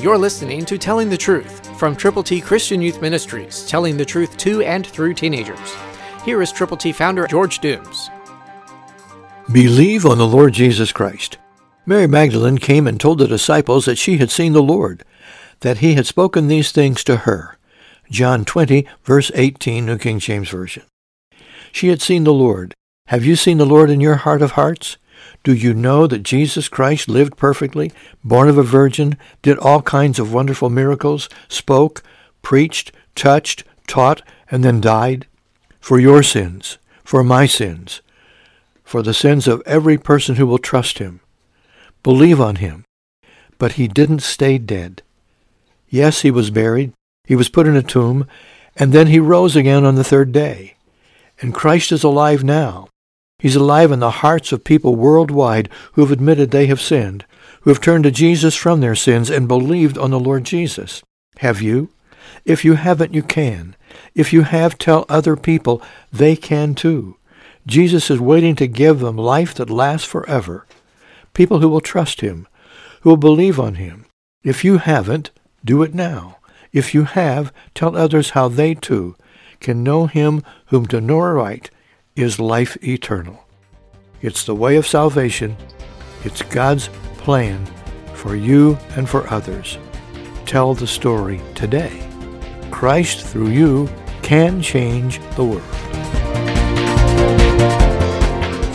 You're listening to Telling the Truth from Triple T Christian Youth Ministries, telling the truth to and through teenagers. Here is Triple T founder George Dooms. Believe on the Lord Jesus Christ. Mary Magdalene came and told the disciples that she had seen the Lord, that he had spoken these things to her. John 20, verse 18, New King James Version. She had seen the Lord. Have you seen the Lord in your heart of hearts? Do you know that Jesus Christ lived perfectly, born of a virgin, did all kinds of wonderful miracles, spoke, preached, touched, taught, and then died? For your sins, for my sins, for the sins of every person who will trust him. Believe on him. But he didn't stay dead. Yes, he was buried. He was put in a tomb, and then he rose again on the third day. And Christ is alive now. He's alive in the hearts of people worldwide who have admitted they have sinned, who have turned to Jesus from their sins and believed on the Lord Jesus. Have you? If you haven't, you can. If you have, tell other people they can too. Jesus is waiting to give them life that lasts forever. People who will trust him, who will believe on him. If you haven't, do it now. If you have, tell others how they too can know him whom to know right is life eternal. It's the way of salvation. It's God's plan for you and for others. Tell the story today. Christ through you can change the world.